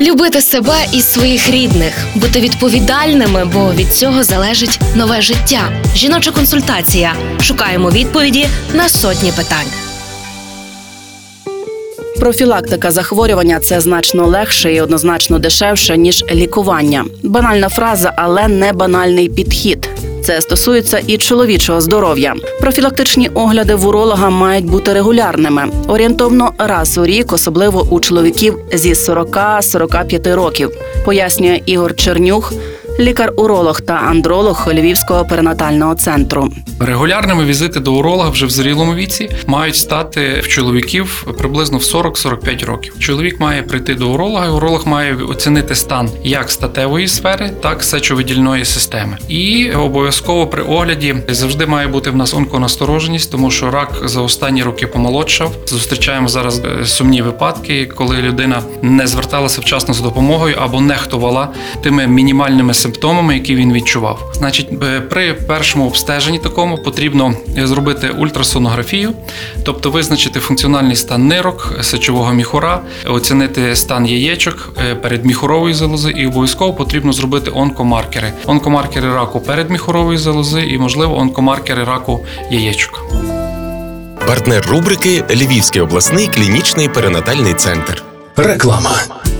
Любити себе і своїх рідних, бути відповідальними, бо від цього залежить нове життя. Жіноча консультація. Шукаємо відповіді на сотні питань. Профілактика захворювання це значно легше і однозначно дешевше ніж лікування. Банальна фраза, але не банальний підхід. Це стосується і чоловічого здоров'я. Профілактичні огляди в уролога мають бути регулярними, орієнтовно раз у рік, особливо у чоловіків зі 40-45 років, пояснює Ігор Чернюх, лікар-уролог та андролог Львівського перинатального центру. Регулярними візити до уролога вже в зрілому віці мають стати в чоловіків приблизно в 40-45 років. Чоловік має прийти до уролога, і уролог має оцінити стан як статевої сфери, так і сечовидільної системи. І обов'язково при огляді завжди має бути в нас онконастороженість, тому що рак за останні роки помолодшав. Зустрічаємо зараз е, сумні випадки, коли людина не зверталася вчасно за допомогою або нехтувала тими мінімальними симптомами, які він відчував. Значить, е, при першому обстеженні такому потрібно е, зробити ультрасонографію, тобто визначити функціональний стан нирок, сечового міхура, оцінити стан яєчок е, передміхурової залози, і обов'язково потрібно зробити онкомаркери. Онкомаркери раку передміхурової залози і, можливо, онкомаркери раку яєчок. Партнер рубрики Львівський обласний клінічний перинатальний центр. Реклама.